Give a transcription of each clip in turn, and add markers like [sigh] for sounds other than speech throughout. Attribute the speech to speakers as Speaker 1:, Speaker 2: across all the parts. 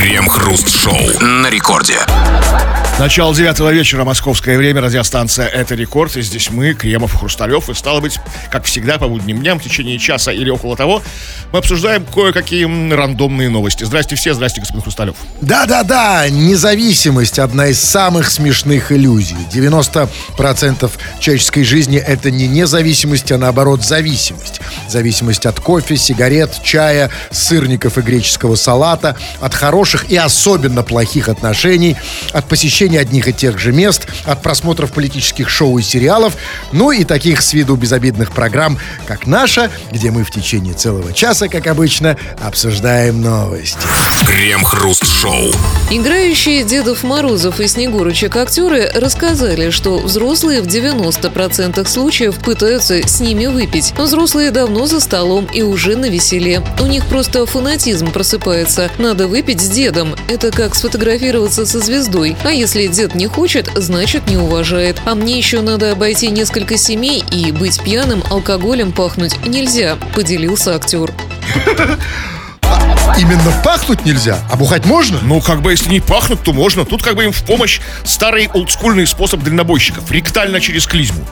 Speaker 1: Крем-хруст-шоу на рекорде.
Speaker 2: Начало девятого вечера, московское время, радиостанция «Это рекорд». И здесь мы, Кремов, Хрусталев. И стало быть, как всегда, по будним дням, в течение часа или около того, мы обсуждаем кое-какие рандомные новости. Здрасте все, здрасте, господин Хрусталев.
Speaker 3: Да-да-да, независимость – одна из самых смешных иллюзий. 90% человеческой жизни – это не независимость, а наоборот зависимость. Зависимость от кофе, сигарет, чая, сырников и греческого салата, от хороших и особенно плохих отношений, от посещения одних и тех же мест, от просмотров политических шоу и сериалов, ну и таких с виду безобидных программ, как наша, где мы в течение целого часа, как обычно, обсуждаем новости.
Speaker 1: Крем-хруст-шоу.
Speaker 4: Играющие Дедов Морозов и Снегурочек актеры рассказали, что взрослые в 90% случаев пытаются с ними выпить. Взрослые давно за столом и уже на веселе. У них просто фанатизм просыпается. Надо выпить с дедом. Это как сфотографироваться со звездой. А если дед не хочет, значит не уважает. А мне еще надо обойти несколько семей и быть пьяным алкоголем пахнуть нельзя, поделился актер. [laughs]
Speaker 3: Именно пахнуть нельзя, а бухать можно?
Speaker 2: Ну, как бы, если не пахнут, то можно. Тут как бы им в помощь старый олдскульный способ дальнобойщиков. Ректально через клизму.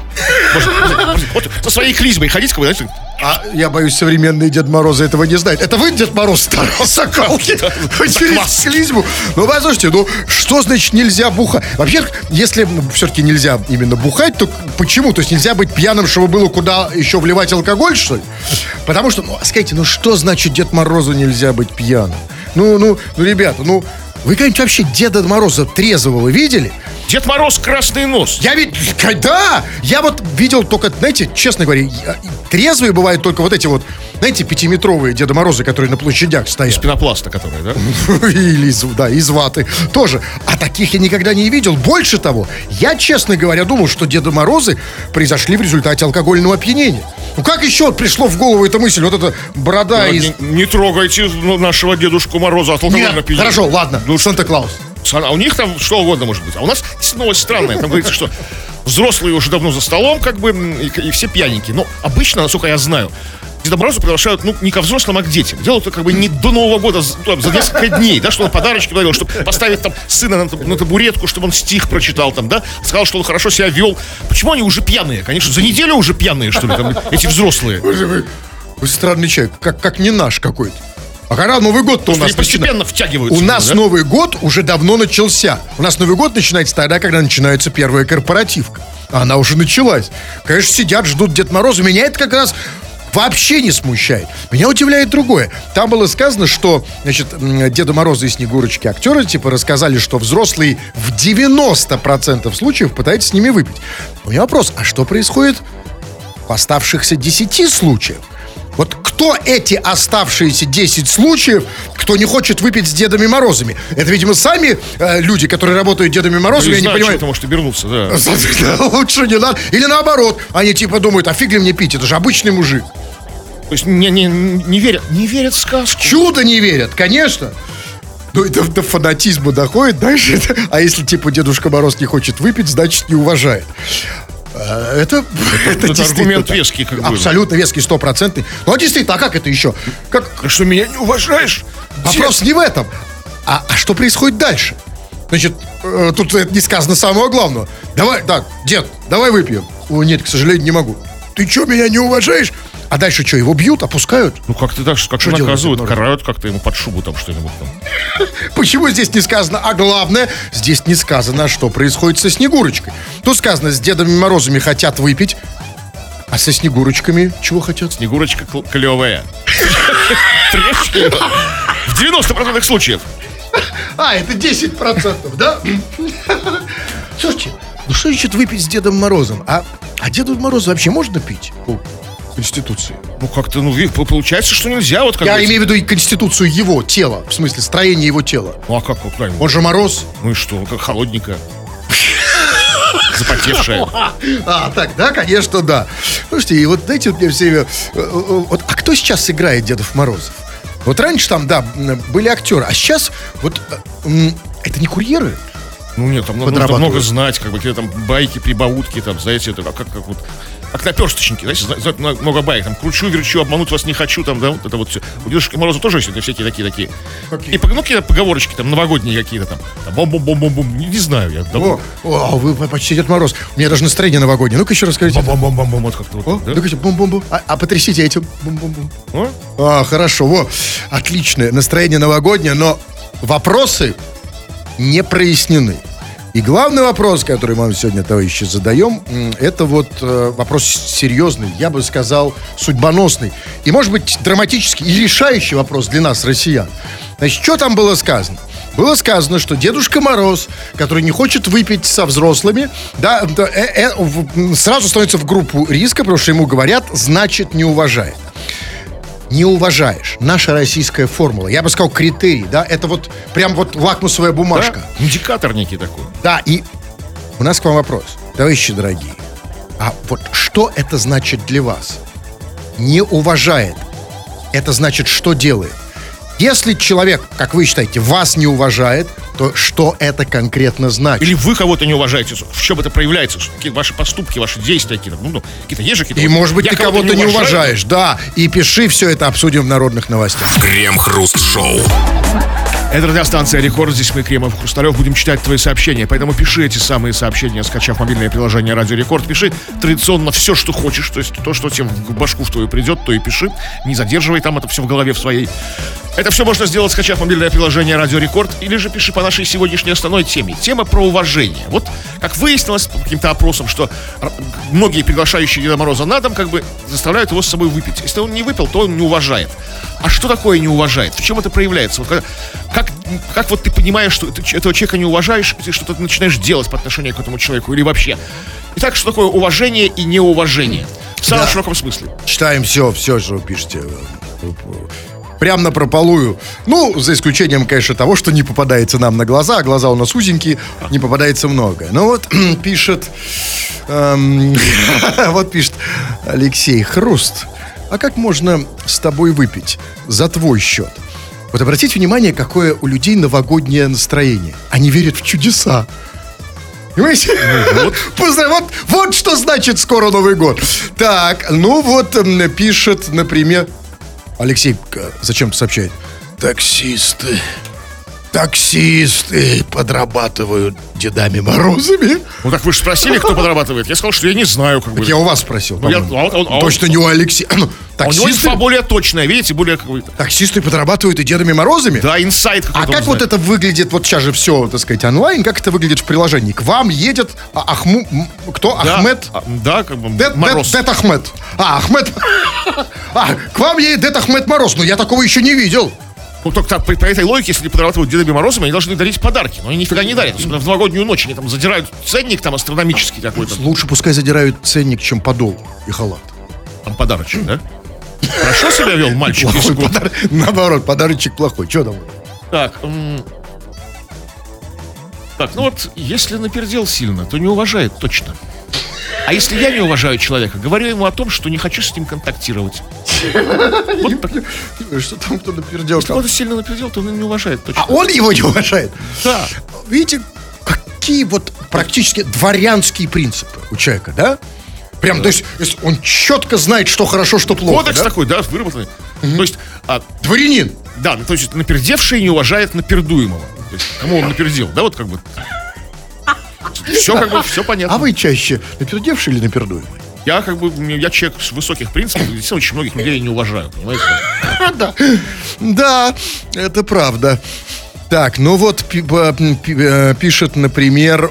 Speaker 2: [laughs] Вот со своей клизмой ходить, как бы, знаете,
Speaker 3: А я боюсь, современные Дед Морозы этого не знают. Это вы, Дед Мороз, старый соколки? Через клизму? Ну, послушайте, ну, что значит нельзя бухать? Вообще, если все-таки нельзя именно бухать, то почему? То есть нельзя быть пьяным, чтобы было куда еще вливать алкоголь, что ли? Потому что, ну, скажите, ну, что значит Дед Морозу нельзя быть пьяным? Ну, ну, ну, ребята, ну, вы когда-нибудь вообще Деда Мороза трезвого видели?
Speaker 2: Дед Мороз красный нос.
Speaker 3: Я ведь, да, я вот видел только, знаете, честно говоря, я- трезвые бывают только вот эти вот, знаете, пятиметровые Деда Морозы, которые на площадях
Speaker 2: Из
Speaker 3: стоят.
Speaker 2: пенопласта, который, да? [laughs]
Speaker 3: Или из, да, из ваты тоже. А таких я никогда не видел. Больше того, я, честно говоря, думал, что Деда Морозы произошли в результате алкогольного опьянения. Ну как еще вот пришло в голову эта мысль? Вот эта борода из...
Speaker 2: Не, не трогайте ну, нашего Дедушку Мороза от алкогольного опьянения.
Speaker 3: хорошо, ладно,
Speaker 2: Ну,
Speaker 3: Санта-Клаус.
Speaker 2: А у них там что угодно может быть. А у нас новость странная. Там говорится, что взрослые уже давно за столом, как бы, и, и все пьяненькие. Но обычно, насколько я знаю, Деда Мороза приглашают, ну, не ко взрослым, а к детям. Делают это как бы не до Нового года, там, за несколько дней, да, чтобы он подарочки подарил, чтобы поставить там сына на, на табуретку, чтобы он стих прочитал там, да, сказал, что он хорошо себя вел. Почему они уже пьяные? Конечно, за неделю уже пьяные, что ли, там, эти взрослые.
Speaker 3: Вы странный человек, как, как не наш какой-то. А когда Новый год-то у нас
Speaker 2: постепенно
Speaker 3: начинается?
Speaker 2: втягиваются.
Speaker 3: У нас
Speaker 2: да?
Speaker 3: Новый год уже давно начался. У нас Новый год начинается тогда, когда начинается первая корпоративка. Она уже началась. Конечно, сидят, ждут Дед Мороза. Меня это как раз вообще не смущает. Меня удивляет другое. Там было сказано, что, значит, Деда Мороза и Снегурочки актеры, типа, рассказали, что взрослые в 90% случаев пытаются с ними выпить. У меня вопрос, а что происходит в оставшихся 10 случаев? Вот кто эти оставшиеся 10 случаев, кто не хочет выпить с Дедами Морозами? Это, видимо, сами э, люди, которые работают Дедами
Speaker 2: Ну,
Speaker 3: Морозами, я не понимаю.
Speaker 2: что-то может обернуться, да. [laughs]
Speaker 3: Лучше не надо. Или наоборот, они типа думают, а фиг ли мне пить, это же обычный мужик.
Speaker 2: То есть не, не, не верят, не верят в сказку.
Speaker 3: Чудо не верят, конечно. Ну, это до фанатизма доходит, это- [laughs] а если, типа, Дедушка Мороз не хочет выпить, значит, не уважает. Э, Это, [laughs] это,
Speaker 2: Это аргумент веский, как бы.
Speaker 3: Абсолютно веский, стопроцентный. Ну, а действительно, а как это еще? Как,
Speaker 2: что, меня не уважаешь?
Speaker 3: Вопрос не в этом. А, а что происходит дальше? Значит, э, тут это не сказано самого главного. Давай, так, дед, давай выпьем. О, нет, к сожалению, не могу. Ты что, меня не уважаешь? А дальше что, его бьют, опускают?
Speaker 2: Ну как ты так, как
Speaker 3: Что
Speaker 2: наказывают, карают как-то ему под шубу там что-нибудь там. [laughs]
Speaker 3: Почему здесь не сказано? А главное, здесь не сказано, что происходит со Снегурочкой. Тут сказано, с Дедами Морозами хотят выпить, а со Снегурочками чего хотят?
Speaker 2: Снегурочка кл- клевая. [laughs] В 90% случаев. [laughs]
Speaker 3: А, это 10%, да? Слушайте, ну что значит выпить с Дедом Морозом? А, а Деду Морозу вообще можно пить? Конституции.
Speaker 2: Ну как-то, ну получается, что нельзя. Вот как
Speaker 3: Я
Speaker 2: говорится.
Speaker 3: имею в виду и конституцию его тела, в смысле строение его тела.
Speaker 2: Ну а как, ему?
Speaker 3: Он же Мороз.
Speaker 2: Ну и что, как холодненько. Запотевшая. [laughs]
Speaker 3: А, так, да, конечно, да. Слушайте, и вот знаете, вот мне все э, э, Вот, а кто сейчас играет Дедов Морозов? Вот раньше там, да, были актеры, а сейчас вот... э, Это не курьеры?
Speaker 2: Ну нет, там нужно много знать, как бы какие там байки, прибаутки, там, знаете, это как, как, как вот как наперсточники, знаете, много, баек, там, кручу, верчу, обмануть вас не хочу, там, да, вот это вот все. У Дедушки Мороза тоже есть всякие такие, такие.
Speaker 3: Какие?
Speaker 2: И, ну, какие-то поговорочки, там, новогодние какие-то там, там бом-бом-бом-бом-бом, не, не знаю, я давно.
Speaker 3: О, о, а вы почти Дед Мороз. У меня даже настроение новогоднее. Ну-ка еще расскажите.
Speaker 2: Бом-бом-бом-бом, вот как-то вот, да?
Speaker 3: ну-ка, бум-бум-бум. А, а потрясите этим. Бум-бум-бум.
Speaker 2: О?
Speaker 3: А, хорошо, во. Отличное настроение новогоднее, но вопросы не прояснены. И главный вопрос, который мы вам сегодня, товарищи, задаем, это вот э, вопрос серьезный, я бы сказал, судьбоносный. И, может быть, драматический и решающий вопрос для нас, россиян. Значит, что там было сказано? Было сказано, что Дедушка Мороз, который не хочет выпить со взрослыми, да, э, э, сразу становится в группу риска, потому что ему говорят, значит, не уважает не уважаешь. Наша российская формула. Я бы сказал, критерий, да, это вот прям вот лакмусовая бумажка.
Speaker 2: Да? Индикатор некий такой.
Speaker 3: Да, и у нас к вам вопрос, товарищи дорогие. А вот что это значит для вас? Не уважает. Это значит, что делает? Если человек, как вы считаете, вас не уважает, то что это конкретно значит?
Speaker 2: Или вы кого-то не уважаете, в чем это проявляется, какие ваши поступки, ваши действия какие-то, ну, ну, какие-то есть же какие-то.
Speaker 3: И, может быть,
Speaker 2: я
Speaker 3: ты кого-то не
Speaker 2: уважаю,
Speaker 3: уважаешь, да. И пиши все это, обсудим в народных новостях.
Speaker 1: Крем-хруст-шоу.
Speaker 2: Это радиостанция Рекорд. Здесь мы, Кремов Хрусталев, будем читать твои сообщения. Поэтому пиши эти самые сообщения, скачав мобильное приложение Радио Рекорд. Пиши традиционно все, что хочешь. То есть то, что тебе в башку в твою придет, то и пиши. Не задерживай там это все в голове в своей. Это все можно сделать, скачав мобильное приложение Радио Рекорд. Или же пиши по нашей сегодняшней основной теме. Тема про уважение. Вот как выяснилось по каким-то опросам, что многие приглашающие Деда Мороза на дом как бы заставляют его с собой выпить. Если он не выпил, то он не уважает. А что такое не уважает? В чем это проявляется? Вот когда- как, как вот ты понимаешь, что ты этого человека не уважаешь, и ты что-то начинаешь делать по отношению к этому человеку или вообще? Итак, что такое уважение и неуважение? В самом
Speaker 3: Да.
Speaker 2: широком смысле.
Speaker 3: Читаем все, все, что вы пишете. Прям на прополую. Ну, за исключением, конечно, того, что не попадается нам на глаза, а глаза у нас узенькие, не попадается много. Ну вот [clears throat] пишет, эм, [laughs] вот пишет Алексей Хруст. А как можно с тобой выпить за твой счет? Вот обратите внимание, какое у людей новогоднее настроение. Они верят в чудеса. Понимаете? Вот. [laughs] вот, вот что значит скоро Новый год. Так, ну вот пишет, например, Алексей зачем-то сообщает. Таксисты, таксисты подрабатывают Дедами Морозами.
Speaker 2: Ну так вы же спросили, кто [laughs] подрабатывает. Я сказал, что я не знаю, как бы.
Speaker 3: Так я у вас спросил.
Speaker 2: Ну, я- а он- а он-
Speaker 3: Точно не у Алексея. [clears throat]
Speaker 2: А у него
Speaker 3: таксисты,
Speaker 2: инфа более точная, видите, более какой-то.
Speaker 3: таксисты подрабатывают и Дедами Морозами?
Speaker 2: Да, инсайт
Speaker 3: А как вот это выглядит, вот сейчас же все, так сказать, онлайн, как это выглядит в приложении? К вам едет а, Ахму... Кто?
Speaker 2: Да,
Speaker 3: Ахмед?
Speaker 2: а, Да, как бы
Speaker 3: Дед,
Speaker 2: Мороз.
Speaker 3: Дед- Дед Ахмед. А, Ахмед. [laughs] А, к вам едет Дед Ахмед Мороз. Ну, я такого еще не видел.
Speaker 2: Ну, только так, по, по этой логике, если они подрабатывают Дедами Морозами, они должны дарить подарки. Но они нифига не дарят. Особенно в новогоднюю ночь они там задирают ценник там астрономический какой-то.
Speaker 3: Лучше пускай задирают ценник, чем подол и халат.
Speaker 2: Там подарочек, да? Хорошо себя вел мальчик год?
Speaker 3: подар- Наоборот, подарочек плохой. Что там?
Speaker 2: Так, так, ну вот, если напердел сильно, то не уважает точно. А если я не уважаю человека, говорю ему о том, что не хочу с ним контактировать. Вот так.
Speaker 3: Что там кто напердел?
Speaker 2: Если кто-то сильно напердел, то он не уважает точно.
Speaker 3: А он его не уважает.
Speaker 2: Да.
Speaker 3: Видите, какие вот практически дворянские принципы у человека, да? Прям, то есть, он четко знает, что хорошо, что плохо.
Speaker 2: Кодекс
Speaker 3: да?
Speaker 2: такой, да, выработанный. То есть, а,
Speaker 3: Дворянин.
Speaker 2: да, то есть напердевший не уважает напердуемого. То есть, кому он напердел, да, вот как бы. Все как бы, все понятно.
Speaker 3: А вы чаще напердевший или напердуемый?
Speaker 2: Я как бы, я человек с высоких принципов, действительно очень многих людей я не уважаю, понимаете? [laughs]
Speaker 3: Да, да, это правда. Так, ну вот э, пишет, например,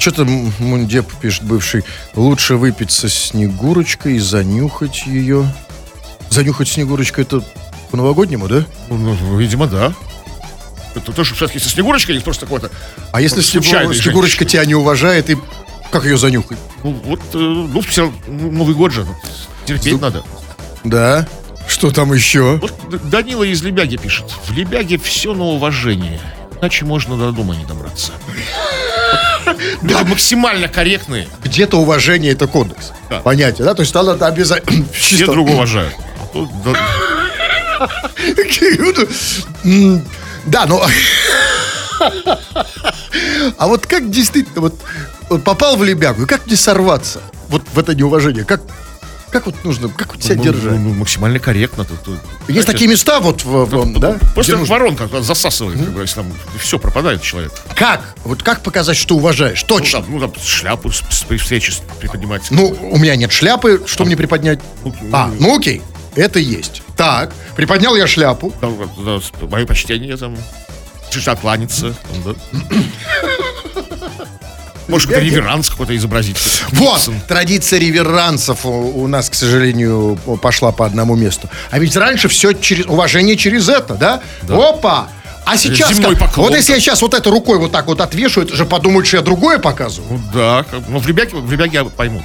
Speaker 3: что-то Мундеп пишет бывший, лучше выпить со Снегурочкой и занюхать ее. Занюхать Снегурочку это по-новогоднему, да?
Speaker 2: Ну, ну, видимо, да. Это тоже все-таки со Снегурочкой или просто какой-то...
Speaker 3: А если Снегурочка
Speaker 2: женщиной?
Speaker 3: тебя не уважает, и как ее занюхать?
Speaker 2: Ну, вот, э, ну, все, ну, Новый год же, терпеть надо.
Speaker 3: Да? Что там еще?
Speaker 2: Вот Данила из Лебяги пишет. В Лебяге все на уважение. Иначе можно до дома не добраться. [laughs] Люди максимально корректные.
Speaker 3: Где-то уважение это кодекс.
Speaker 2: Да.
Speaker 3: Понятие, да? То есть надо обязательно...
Speaker 2: Все [coughs] друг друга уважают. Да- [laughs]
Speaker 3: Да, но... [laughs] А вот как действительно, вот, попал в лебягу, и как не сорваться? вот в это неуважение, как, как вот нужно, как вот себя
Speaker 2: Ну,
Speaker 3: держать?
Speaker 2: ну, ну, максимально корректно. Тут, тут,
Speaker 3: Есть
Speaker 2: знаете,
Speaker 3: такие места вот, в, в- да?
Speaker 2: Просто
Speaker 3: нужно-
Speaker 2: воронка засасывает, как бы, если там все, пропадает человек.
Speaker 3: Как? Вот как показать, что уважаешь?
Speaker 2: Ну,
Speaker 3: Точно.
Speaker 2: там, ну, там шляпу при встрече приподнимать.
Speaker 3: Ну, у меня нет шляпы, что мне приподнять? А, ну окей, это есть. Так, приподнял я шляпу.
Speaker 2: Там, да, мое почтение там. Чуть откланяться. там, да. [clears throat] Может, какой-то реверанс какой-то изобразить.
Speaker 3: Вот, традиция реверансов у, у нас, к сожалению, пошла по одному месту. А ведь раньше все через уважение через это, да? Опа! А сейчас, как?
Speaker 2: поклон.
Speaker 3: вот если я сейчас вот этой рукой вот так вот отвешу, это же подумают, что я другое показываю.
Speaker 2: Ну да, ну в Ребяге, в Ребяге поймут.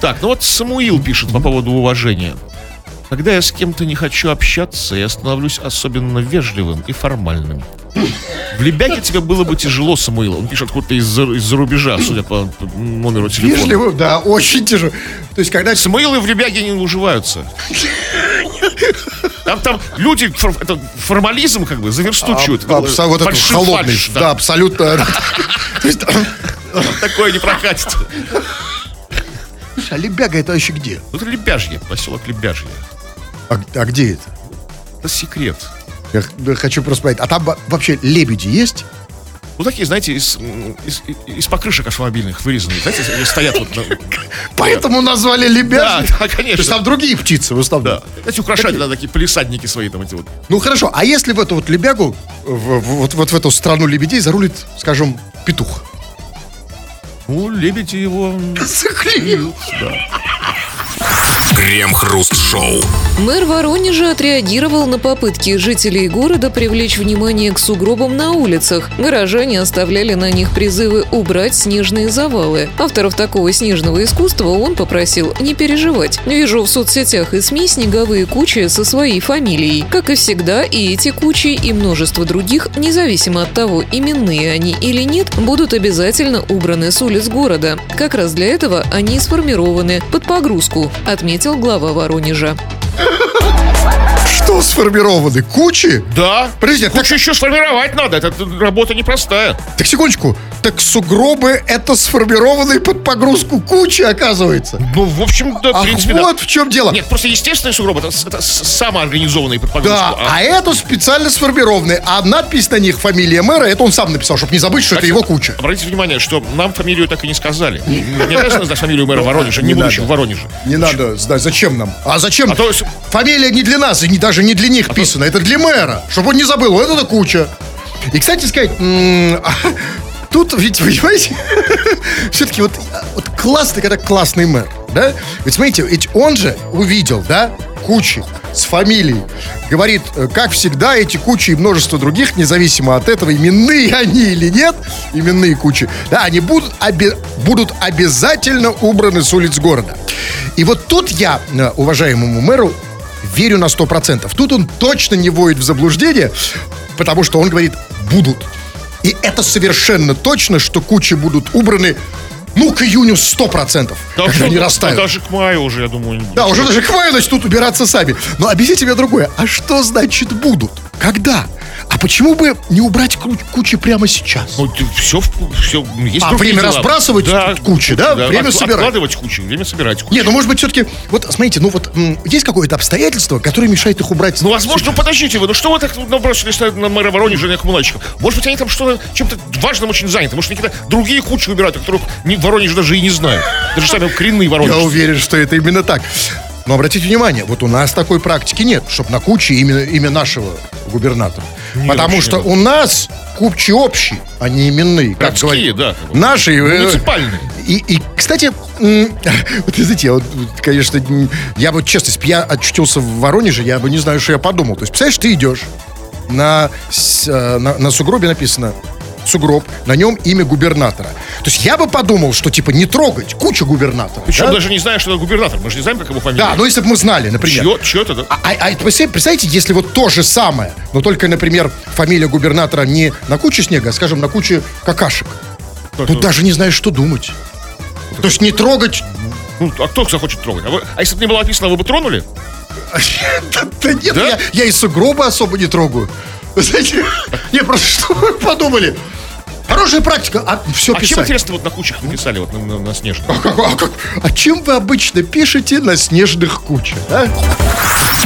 Speaker 2: Так, ну вот Самуил пишет по поводу уважения. Когда я с кем-то не хочу общаться, я становлюсь особенно вежливым и формальным. В Лебяге тебе было бы тяжело, Самуил. Он пишет откуда-то из-за, из-за рубежа, судя по номеру телефона.
Speaker 3: Вежливо, да, очень тяжело. То есть, когда...
Speaker 2: Самуилы в Лебяге не уживаются. Там, там люди, фор- это формализм как бы заверстучивают.
Speaker 3: А, абсо- вот этот холодный,
Speaker 2: фальш,
Speaker 3: да, абсолютно. То есть,
Speaker 2: Такое не прокатит.
Speaker 3: Слушай, а Лебяга это вообще где?
Speaker 2: Ну, это Лебяжье, поселок Лебяжье.
Speaker 3: А, а где это?
Speaker 2: Это секрет.
Speaker 3: Я хочу просто понять. А там во- вообще лебеди есть?
Speaker 2: Ну, такие, знаете, из, из, из покрышек автомобильных вырезанные. Знаете, стоят вот на- [laughs]
Speaker 3: Поэтому назвали
Speaker 2: Да,
Speaker 3: лебяжьи?
Speaker 2: да,
Speaker 3: То есть
Speaker 2: конечно.
Speaker 3: там другие птицы в основном?
Speaker 2: Да. Эти украшать надо такие полисадники свои там эти вот.
Speaker 3: Ну хорошо, а если в эту вот лебягу, в- вот, вот в эту страну лебедей зарулит, скажем, петух?
Speaker 2: Ну, лебеди его... [laughs]
Speaker 3: Заклеил.
Speaker 2: Да.
Speaker 1: Крем-хруст-шоу.
Speaker 4: Мэр Воронежа отреагировал на попытки жителей города привлечь внимание к сугробам на улицах. Горожане оставляли на них призывы убрать снежные завалы. Авторов такого снежного искусства он попросил не переживать. Вижу в соцсетях и СМИ снеговые кучи со своей фамилией. Как и всегда, и эти кучи, и множество других, независимо от того, именные они или нет, будут обязательно убраны с улиц города. Как раз для этого они сформированы под погрузку, отметил глава Воронежа.
Speaker 3: Что сформированы? Кучи?
Speaker 2: Да.
Speaker 3: Подожди, так,
Speaker 2: Кучу еще сформировать надо. Это работа непростая.
Speaker 3: так секундочку. Так сугробы это сформированные под погрузку кучи, оказывается.
Speaker 2: Ну, в общем, да, в
Speaker 3: Ах,
Speaker 2: принципе, да.
Speaker 3: вот в чем дело.
Speaker 2: Нет, просто естественный сугроб, это, это с- самоорганизованный под погрузку.
Speaker 3: Да,
Speaker 2: А-
Speaker 3: а это специально сформированные. А надпись на них фамилия мэра, это он сам написал, чтобы не забыть, что это его куча.
Speaker 2: Обратите внимание, что нам фамилию так и не сказали. Не обязательно знать фамилию мэра [laughs] Воронежа, не
Speaker 3: Не
Speaker 2: будучи
Speaker 3: надо.
Speaker 2: в Воронеже.
Speaker 3: Не надо знать, зачем нам? А зачем?
Speaker 2: А
Speaker 3: Фамилия не для нас, и даже не для них писана, это для мэра, чтобы он не забыл, вот это куча. И, кстати сказать, а, [laughs] тут ведь, понимаете, [laughs] все-таки вот, вот классный, когда классный мэр, да? Ведь смотрите, ведь он же увидел, да, кучи с фамилией. Говорит, э, как всегда, эти кучи и множество других, независимо от этого, именные [laughs] они или нет, именные кучи, да, они будут, обе- будут обязательно убраны с улиц города. И вот тут я, э, уважаемому мэру, верю на 100%. Тут он точно не вводит в заблуждение, потому что он говорит «будут». И это совершенно точно, что кучи будут убраны, ну, к июню 100%,
Speaker 2: Да
Speaker 3: когда
Speaker 2: что-
Speaker 3: они
Speaker 2: да
Speaker 3: растают.
Speaker 2: Даже к маю уже, я думаю.
Speaker 3: Да, уже даже к маю начнут убираться сами. Но объясните мне другое. А что значит будут? Когда? А почему бы не убрать ку- кучи прямо сейчас?
Speaker 2: Ну, все, все, есть
Speaker 3: А, время
Speaker 2: дела.
Speaker 3: разбрасывать тут кучи, да? Время
Speaker 2: От-
Speaker 3: собирать.
Speaker 2: Откладывать кучу, время собирать кучу.
Speaker 3: Не, ну может быть все-таки, вот смотрите, ну вот есть какое-то обстоятельство, которое мешает их убрать.
Speaker 2: Ну, возможно, ну, подождите вы, ну что вы так набросились на, на мэра Воронежа и на коммунальщиков? Может быть, они там что-то, чем-то важным очень заняты. Может, они какие-то другие кучи убирают, о которых ни в Воронеже даже и не знают. Даже сами коренные
Speaker 3: Я
Speaker 2: Воронежи.
Speaker 3: уверен, что это именно так. Но обратите внимание, вот у нас такой практики нет, чтобы на куче имя, имя нашего губернатора. Потому
Speaker 2: вообще
Speaker 3: что
Speaker 2: нет.
Speaker 3: у нас кучи общие, а не именные. Как
Speaker 2: Городские,
Speaker 3: говорят.
Speaker 2: да.
Speaker 3: Наши. э,
Speaker 2: Муниципальные.
Speaker 3: И, и, кстати, [laughs] вот знаете, я вот, конечно, я вот честно, если бы я очутился в Воронеже, я бы не знаю, что я подумал. То есть, представляешь, ты идешь, на, э, на, на сугробе написано сугроб, на нем имя губернатора. То есть я бы подумал, что типа не трогать, куча губернаторов.
Speaker 2: Причем
Speaker 3: да?
Speaker 2: даже не знаю, что это губернатор. Мы же не знаем, как его фамилия.
Speaker 3: Да, ну если бы мы знали, например.
Speaker 2: Чье, чье это, да?
Speaker 3: А, а- а представляете, если вот то же самое, но только, например, фамилия губернатора не на куче снега, а, скажем, на куче какашек.
Speaker 2: Как
Speaker 3: Тут
Speaker 2: это?
Speaker 3: даже не знаешь, что думать. То есть не трогать...
Speaker 2: Ну, а кто захочет трогать? А, вы- а если бы не было написано, вы бы тронули? [laughs]
Speaker 3: Да, нет? Я, и сугробы особо не трогаю. Знаете, [laughs] не, просто что вы подумали? Хорошая практика, а все
Speaker 2: А чем,
Speaker 3: писать.
Speaker 2: интересно, вот на кучах написали, вот на, на, на снежных?
Speaker 3: А, как- а как- а чем вы обычно пишете на снежных кучах? а?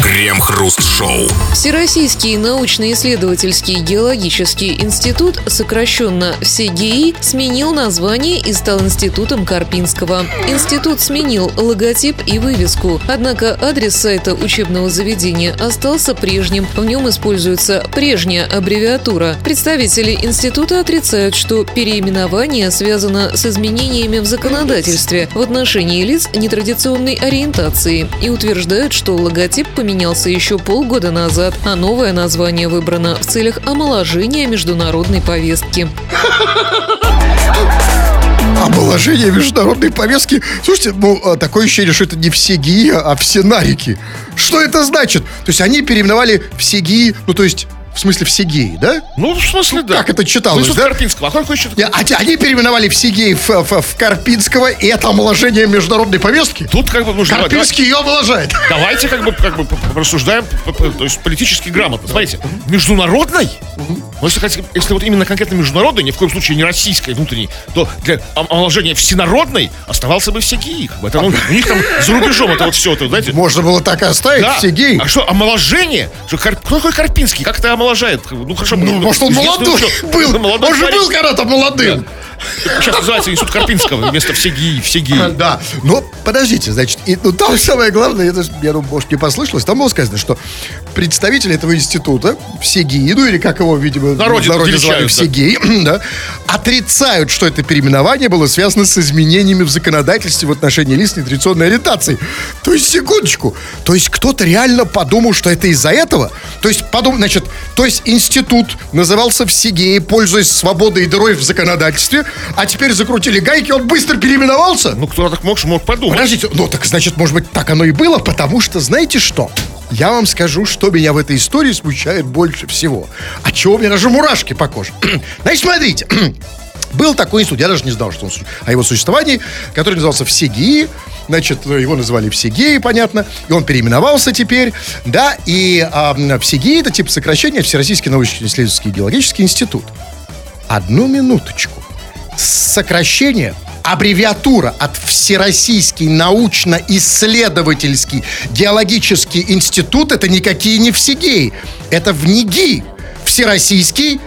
Speaker 1: Крем-хруст-шоу.
Speaker 4: Всероссийский научно-исследовательский геологический институт, сокращенно ВСЕГИИ, сменил название и стал институтом Карпинского. Институт сменил логотип и вывеску, однако адрес сайта учебного заведения остался прежним. В нем используется прежняя аббревиатура. Представители института отрицают, что переименование связано с изменениями в законодательстве в отношении лиц нетрадиционной ориентации и утверждают, что логотип поменялся еще полгода назад, а новое название выбрано в целях омоложения международной повестки.
Speaker 3: Омоложение международной повестки. Слушайте, ну, а, такое ощущение, что это не все ГИИ, а все нарики. Что это значит? То есть они переименовали все ГИИ, ну, то есть, в смысле, все геи, да?
Speaker 2: Ну, в смысле, да.
Speaker 3: Как это читалось,
Speaker 2: Ну, Институт
Speaker 3: да?
Speaker 2: Карпинского. А какой еще?
Speaker 3: Не, А они переименовали все геи в, в- в Карпинского, и это омоложение международной повестки?
Speaker 2: Тут как бы нужно...
Speaker 3: Карпинский ее омоложает.
Speaker 2: Давайте как бы, как бы рассуждаем, то есть политически грамотно. Смотрите, международной, ну, если, если вот именно конкретно международной, ни в коем случае не российской внутренней, то для ом- омоложения всенародной оставался бы все геи. Это, ну, у них там за рубежом это вот все, это, знаете.
Speaker 3: Можно было так и оставить,
Speaker 2: Да.
Speaker 3: все геи.
Speaker 2: А что, омоложение? Что, Кар- Кто такой Карпинский? Как это омоложает? Ну, хорошо,
Speaker 3: Ну, может, он
Speaker 2: известно,
Speaker 3: молодой
Speaker 2: что-
Speaker 3: был. [laughs]
Speaker 2: молодой
Speaker 3: Он же был когда-то молодым.
Speaker 2: Сейчас называется Институт Карпинского вместо все геи, все геи. [laughs]
Speaker 3: Да, но подождите, значит, и, ну, там самое главное, это, я думаю, может, не послышалось, там было сказано, что представители этого института, все геи, ну или как его, видимо,
Speaker 2: Народе величают,
Speaker 3: звали,
Speaker 2: да.
Speaker 3: все геи, [clears throat] да, отрицают, что это переименование было связано с изменениями в законодательстве в отношении лиц нетрадиционной ориентации. То есть, секундочку, то есть кто-то реально подумал, что это из-за этого? То есть, подумал, значит, то есть институт назывался все геи, пользуясь свободой и дырой в законодательстве, а теперь закрутили гайки, он быстро переименовался?
Speaker 2: Ну, кто так мог, мог подумать.
Speaker 3: Подождите, ну так значит, может быть, так оно и было, потому что, знаете что? Я вам скажу, что меня в этой истории смущает больше всего. А чего у меня даже мурашки по коже. [clears throat] Значит, смотрите. [clears throat] Был такой институт, я даже не знал, что он, о его существовании, который назывался «Все геи». Значит, его называли «Все геи», понятно. И он переименовался теперь, да. И а, м, «Все геи» — это типа сокращение Всероссийский научно-исследовательский геологический институт. Одну минуточку. Сокращение, аббревиатура от Всероссийский научно-исследовательский геологический институт это никакие не всегеи. Это в НИГИ. Всероссийский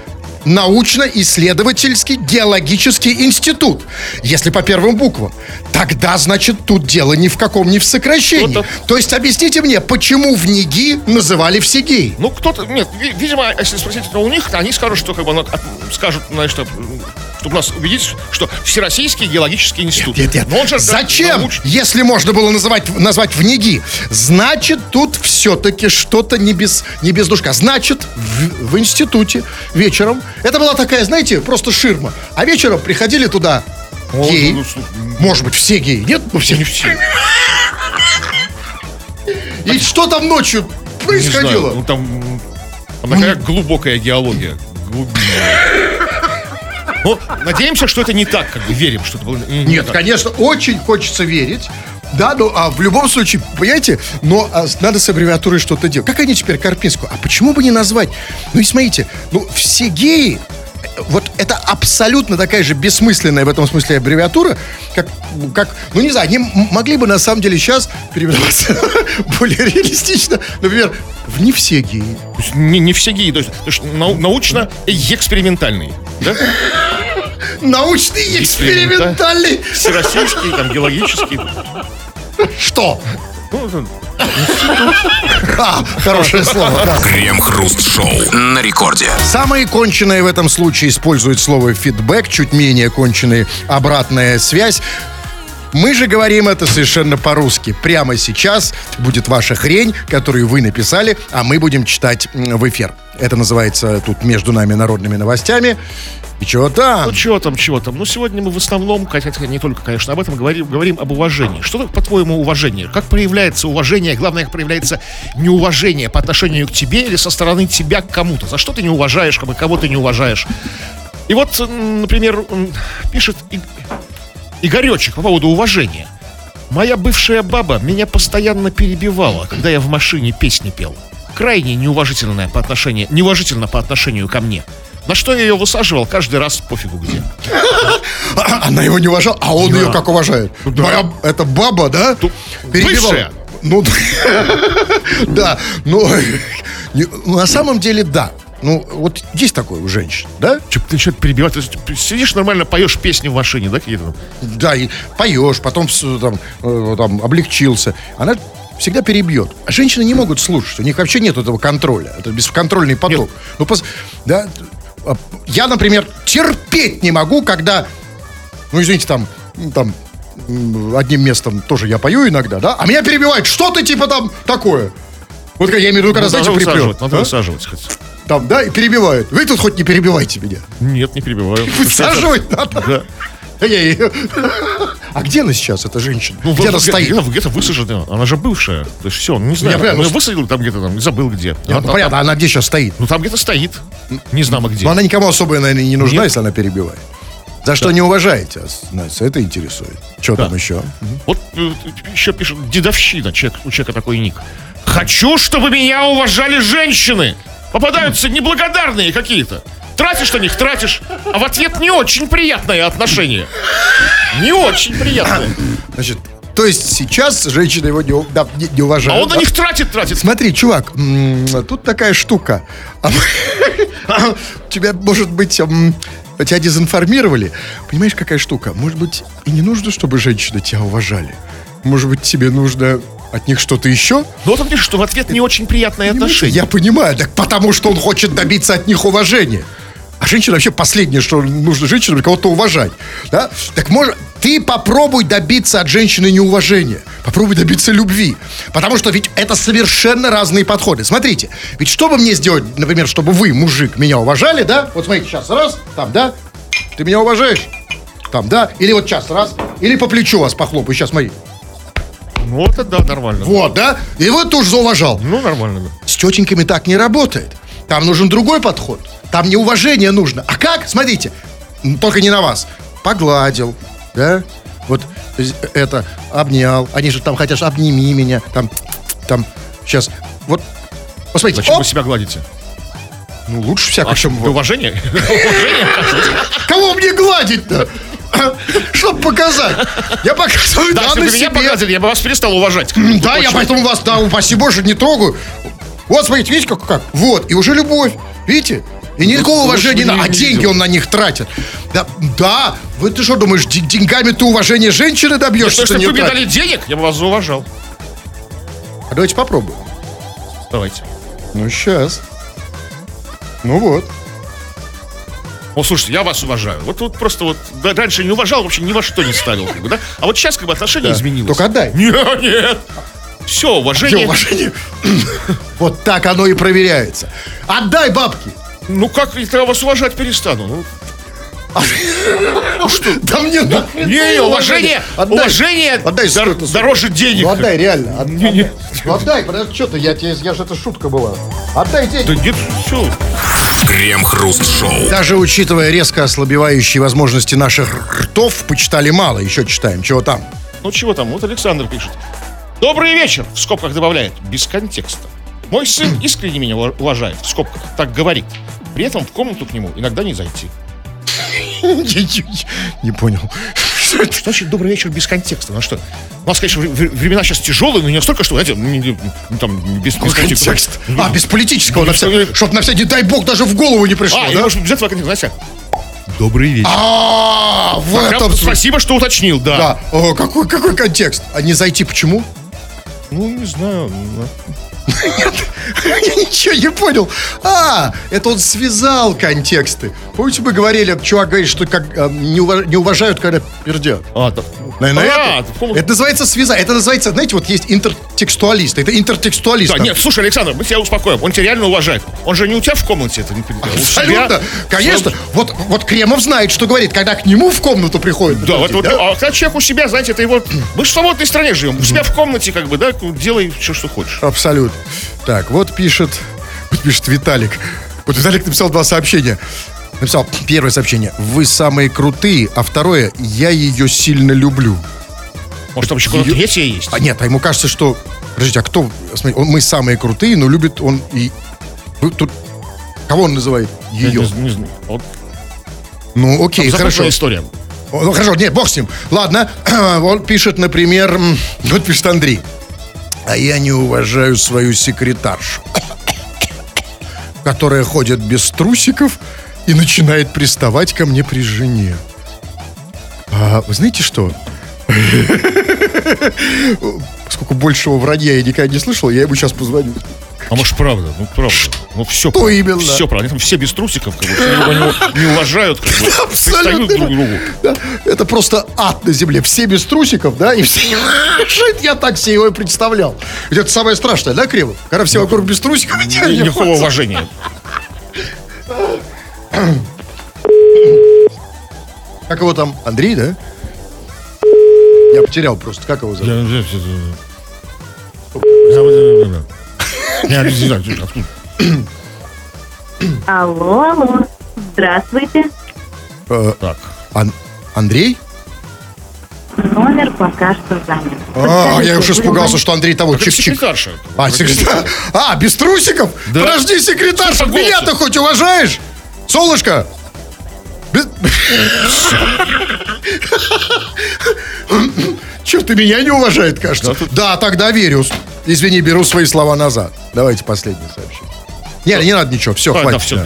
Speaker 3: научно-исследовательский геологический институт. Если по первым буквам. Тогда, значит, тут дело ни в каком, ни в сокращении.
Speaker 2: Вот
Speaker 3: То есть объясните мне, почему в НИГИ называли всегеи?
Speaker 2: Ну, кто-то, нет, ви- видимо, если спросить это у них, они скажут, что как бы, ну, скажут, знаешь, что, чтобы нас убедить, что Всероссийский геологический институт.
Speaker 3: Нет, нет.
Speaker 2: Но он же
Speaker 3: Зачем,
Speaker 2: науч-
Speaker 3: если можно было называть, назвать в НИГИ? Значит, тут все-таки что-то не без, не без душка. Значит, в, в институте вечером, это была такая, знаете, просто ширма. А вечером приходили туда геи.
Speaker 2: ну, слушай,
Speaker 3: Может быть, все геи. Нет? Ну, все.
Speaker 2: Не все.
Speaker 3: И что там ночью
Speaker 2: Не
Speaker 3: происходило?
Speaker 2: знаю, ну там, там такая глубокая геология. Глубинная. Ну, надеемся, что это не так, как бы верим, что это было не- не
Speaker 3: Нет,
Speaker 2: так.
Speaker 3: конечно, очень хочется верить. Да, ну, а в любом случае, понимаете, но а, надо с аббревиатурой что-то делать. Как они теперь Карпинскую? А почему бы не назвать? Ну и смотрите, ну все геи, вот это абсолютно такая же бессмысленная в этом смысле аббревиатура, как, как ну не знаю, они могли бы на самом деле сейчас переименоваться [laughs] более реалистично, например, в не все геи.
Speaker 2: Не, не все геи, то есть, научно-экспериментальный. Да?
Speaker 3: Научный и экспериментальный.
Speaker 2: Всероссийский, там, геологический.
Speaker 3: Что?
Speaker 2: Ну, это-
Speaker 3: А, хорошее слово, да.
Speaker 1: Крем-хруст-шоу на рекорде.
Speaker 3: Самые конченые в этом случае используют слово фидбэк, чуть менее конченые обратная связь. Мы же говорим это совершенно по-русски. Прямо сейчас будет ваша хрень, которую вы написали, а мы будем читать в эфир. Это называется тут между нами народными новостями. И чего там?
Speaker 2: Ну, чего там, чего там. Ну, сегодня мы в основном, хотя не только, конечно, об этом, говорим, говорим об уважении. Что по-твоему, уважение? Как проявляется уважение? Главное, как проявляется неуважение по отношению к тебе или со стороны тебя к кому-то? За что ты не уважаешь, кого ты не уважаешь? И вот, например, пишет Игоречек по поводу уважения. Моя бывшая баба меня постоянно перебивала, когда я в машине песни пел. Крайне неуважительное по отношению, неуважительно по отношению ко мне. На что я ее высаживал каждый раз пофигу где. [laughs]
Speaker 3: Она его не уважала, а он ее как уважает. Моя, это баба, да? Перебивал.
Speaker 2: бывшая.
Speaker 3: Ну, [laughs] да, ну, [laughs] не- ну, на самом деле, да. Ну, вот есть такое у женщин, да?
Speaker 2: Че, ты что-то перебивать? То есть ты сидишь нормально, поешь песни в машине, да, какие-то? там?
Speaker 3: Да, и поешь, потом там, э, там облегчился. Она всегда перебьет. А женщины не могут слушать. У них вообще нет этого контроля. Это бесконтрольный поток. Ну, пос- да, а, я, например, терпеть не могу, когда, ну, извините, там, там, одним местом тоже я пою иногда, да, а меня перебивают, что ты типа там такое? Вот как я имею в виду, когда, знаете,
Speaker 2: надо
Speaker 3: приплет.
Speaker 2: надо
Speaker 3: а?
Speaker 2: высаживать. хоть.
Speaker 3: Там, да, и перебивают. Вы тут хоть не перебивайте меня.
Speaker 2: Нет, не перебиваю. [laughs]
Speaker 3: Высаживать надо.
Speaker 2: Да.
Speaker 3: А где она сейчас, эта женщина?
Speaker 2: Ну,
Speaker 3: где она
Speaker 2: где-
Speaker 3: стоит?
Speaker 2: Где-то, где-то высажена. Она же бывшая. То есть все, не знаю.
Speaker 3: Я понимаю,
Speaker 2: ну,
Speaker 3: ну,
Speaker 2: высадил там где-то там, забыл где.
Speaker 3: Нет,
Speaker 2: Она
Speaker 3: ну,
Speaker 2: там-
Speaker 3: понятно, она где сейчас стоит?
Speaker 2: Ну там где-то стоит. Не знамо где.
Speaker 3: Но она никому особо, наверное, не нужна,
Speaker 2: Нет.
Speaker 3: если она перебивает. За что не уважаете нас? Это интересует. Что там еще?
Speaker 2: Вот э, еще пишет дедовщина, человек, у человека такой ник. Хочу, чтобы меня уважали женщины. Попадаются неблагодарные какие-то. Тратишь на них, тратишь, а в ответ не очень приятное отношение. Не очень приятное.
Speaker 3: Значит, то есть сейчас женщина его не, да, не- не
Speaker 2: А
Speaker 3: уважает.
Speaker 2: он на них тратит, тратит.
Speaker 3: Смотри, чувак, тут такая штука. А мы- [laughs] Тебя, может быть, тебя дезинформировали. Понимаешь, какая штука? Может быть, и не нужно, чтобы женщины тебя уважали. Может быть, тебе нужно от них что-то еще?
Speaker 2: Вот он пишет, что в ответ не очень приятное отношение.
Speaker 3: Я понимаю, так потому что он хочет добиться от них уважения. А женщина вообще последнее, что нужно женщинам, кого-то уважать. Да? Так может, ты попробуй добиться от женщины неуважения. Попробуй добиться любви. Потому что ведь это совершенно разные подходы. Смотрите, ведь чтобы мне сделать, например, чтобы вы, мужик, меня уважали, да? Вот смотрите, сейчас раз, там, да? Ты меня уважаешь? Там, да? Или вот сейчас раз, или по плечу вас похлопаю. Сейчас, смотри.
Speaker 2: Ну, это да, нормально.
Speaker 3: Вот, да? И вот тоже зауважал.
Speaker 2: Ну, нормально, да.
Speaker 3: С тетеньками так не работает. Там нужен другой подход. Там не уважение нужно. А как? Смотрите, только не на вас. Погладил, да? Вот это, обнял. Они же там хотят, обними меня. Там, там, сейчас. Вот, посмотрите.
Speaker 2: Зачем
Speaker 3: оп,
Speaker 2: вы себя гладите?
Speaker 3: Ну, лучше всяко,
Speaker 2: А
Speaker 3: чем
Speaker 2: уважение? [laughs] Уважение.
Speaker 3: Кого мне гладить-то? [coughs] Чтобы показать. Я показываю
Speaker 2: Да,
Speaker 3: да,
Speaker 2: если
Speaker 3: на
Speaker 2: бы меня
Speaker 3: себе.
Speaker 2: погладили, я бы вас перестал уважать.
Speaker 3: Да, я поэтому вас, да, упаси боже, не трогаю. Вот, смотрите, видите, как, как? Вот, и уже любовь. Видите? И никакого
Speaker 2: лучше
Speaker 3: уважения, не а деньги он на них тратит. Да, да, вы ты что думаешь, де- деньгами ты уважение женщины добьешься?
Speaker 2: Если бы вы мне дали денег, я бы вас зауважал.
Speaker 3: А давайте попробуем.
Speaker 2: Давайте.
Speaker 3: Ну, сейчас. Ну вот.
Speaker 2: О, слушайте, я вас уважаю. Вот, вот просто вот да, раньше не уважал, вообще ни во что не ставил, как бы, да? А вот сейчас как бы отношение изменилось.
Speaker 3: Только отдай.
Speaker 2: Нет, нет. Все, уважение.
Speaker 3: уважение? [laughs] Вот так оно и проверяется. Отдай бабки.
Speaker 2: Ну как я вас уважать перестану? Ну, [laughs]
Speaker 3: Да мне нахрена
Speaker 2: не, уважение,
Speaker 3: Отдай.
Speaker 2: уважение
Speaker 3: Отдай
Speaker 2: дор- дороже денег.
Speaker 3: Ну отдай, реально. От-
Speaker 2: Не, не.
Speaker 3: Ну отдай, подожди, что ты, я тебе, я же это шутка была. Отдай деньги.
Speaker 2: Да нет, все.
Speaker 1: Крем-хруст-шоу.
Speaker 3: Даже учитывая резко ослабевающие возможности наших ртов, почитали мало. Еще читаем. Чего там?
Speaker 2: Ну чего там, вот Александр пишет. Добрый вечер, в скобках добавляет, без контекста. Мой сын искренне меня ува- уважает, в скобках, так говорит. При этом в комнату к нему иногда не зайти. [laughs]
Speaker 3: Не понял. Что
Speaker 2: значит добрый вечер без контекста? Ну что? У нас, конечно, вре- вре- времена сейчас тяжелые, но не настолько, что, знаете, не- не- ну, там, без, без контекста.
Speaker 3: Контекст. А, без политического.
Speaker 2: Ну,
Speaker 3: на вся- Чтоб на всякий, дай бог, даже в голову не пришло,
Speaker 2: А,
Speaker 3: да?
Speaker 2: может, без этого знаете? Добрый вечер.
Speaker 3: А, в этом
Speaker 2: спасибо, что уточнил, да.
Speaker 3: Да. О, какой, какой контекст? А не зайти почему?
Speaker 2: Ну, не знаю. Ну,
Speaker 3: Я ничего не понял. А, это он связал контексты. Помните, мы говорили, чувак говорит, что как э, не, уваж- не уважают, когда пердят.
Speaker 2: А, да.
Speaker 3: Наверное,
Speaker 2: А,
Speaker 3: это,
Speaker 2: помнишь?
Speaker 3: это называется связать. Это называется, знаете, вот есть интертекстуалист. Это интертекстуалист.
Speaker 2: Да,
Speaker 3: там.
Speaker 2: нет, слушай, Александр, мы тебя успокоим. Он тебя реально уважает. Он же не у тебя в комнате это не передал. У
Speaker 3: Абсолютно.
Speaker 2: себя.
Speaker 3: Конечно. Вот, вот Кремов знает, что говорит, когда к нему в комнату приходит.
Speaker 2: Да, вот,
Speaker 3: подожди,
Speaker 2: вот, а когда человек у себя, знаете, это его... Мы же в свободной стране живем. У себя в комнате, как бы, да, делай все, что хочешь.
Speaker 3: Абсолютно. Так, вот пишет, пишет Виталик. Вот Виталик написал два сообщения. Написал первое сообщение. Вы самые крутые, а второе, я ее сильно люблю.
Speaker 2: Может, там еще
Speaker 3: Её-
Speaker 2: третье есть?
Speaker 3: А нет, а ему кажется, что... Подождите, а кто... Смотри, он- мы самые крутые, но любит он и... Вы тут... Кого он называет? Ее.
Speaker 2: не- не знаю. Вот
Speaker 3: Ну, окей,
Speaker 2: там
Speaker 3: хорошо.
Speaker 2: история.
Speaker 3: Ну, хорошо, нет, бог с ним. Ладно, [clears throat] он пишет, например, вот пишет Андрей. А я не уважаю свою секретаршу, которая ходит без трусиков и начинает приставать ко мне при жене. А вы знаете что? [laughs] Сколько большего вранья я никогда не слышал, я ему сейчас позвоню.
Speaker 2: А может, правда? Ну, правда. Ну, все
Speaker 3: Что именно?
Speaker 2: Все правда. Они там все без трусиков, как бы, друга не, уважают, как бы, пристают друг другу.
Speaker 3: Да, это просто ад на земле. Все без трусиков, да, и все... Я так себе его и представлял. Ведь Это самое страшное, да, Кремов? Когда все вокруг без трусиков.
Speaker 2: Никакого уважения.
Speaker 3: Как его там? Андрей, да? Я потерял просто. Как его зовут?
Speaker 5: Алло, алло. Здравствуйте.
Speaker 3: Э,
Speaker 2: Так.
Speaker 3: Ан- Андрей?
Speaker 5: Номер пока что занят.
Speaker 3: А, я уж
Speaker 5: Подскажите,
Speaker 3: испугался, что Андрей того. Чик-чик.
Speaker 2: секретарша.
Speaker 3: А, секретарь. А, без трусиков? Подожди, секретарша, меня-то хоть уважаешь? Солнышко? [laughs] Без- Че, ты меня не уважает, кажется? Да, тогда верю. Извини, беру свои слова назад. Давайте последнее сообщение. Не, не надо ничего, все,
Speaker 2: А,
Speaker 3: хватит.
Speaker 2: все.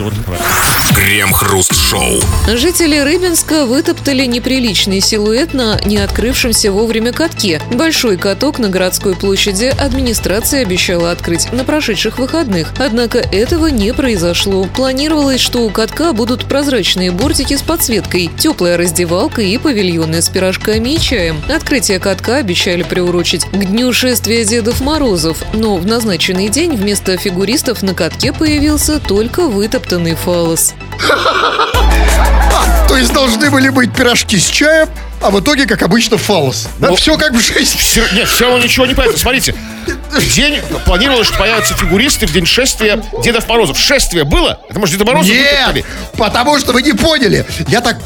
Speaker 1: Крем-хруст-шоу.
Speaker 4: Жители Рыбинска вытоптали неприличный силуэт на не открывшемся вовремя катке. Большой каток на городской площади администрация обещала открыть на прошедших выходных. Однако этого не произошло. Планировалось, что у катка будут прозрачные бортики с подсветкой, теплая раздевалка и павильоны с пирожками и чаем. Открытие катка обещали приурочить к дню шествия Дедов Морозов, но в назначенный день вместо фигуристов на катке появился только вытоптанный фалос. [laughs]
Speaker 3: То есть должны были быть пирожки с чаем, а в итоге, как обычно, фалос. Да,
Speaker 2: Ну,
Speaker 3: все как в жизни.
Speaker 2: Все- нет, все равно ничего не понятно. Смотрите, в день планировалось, что появятся фигуристы в день шествия Дедов Морозов. Шествие было? Это может Деда Мороза
Speaker 3: Нет,
Speaker 2: вытоптали?
Speaker 3: потому что вы не поняли. Я так...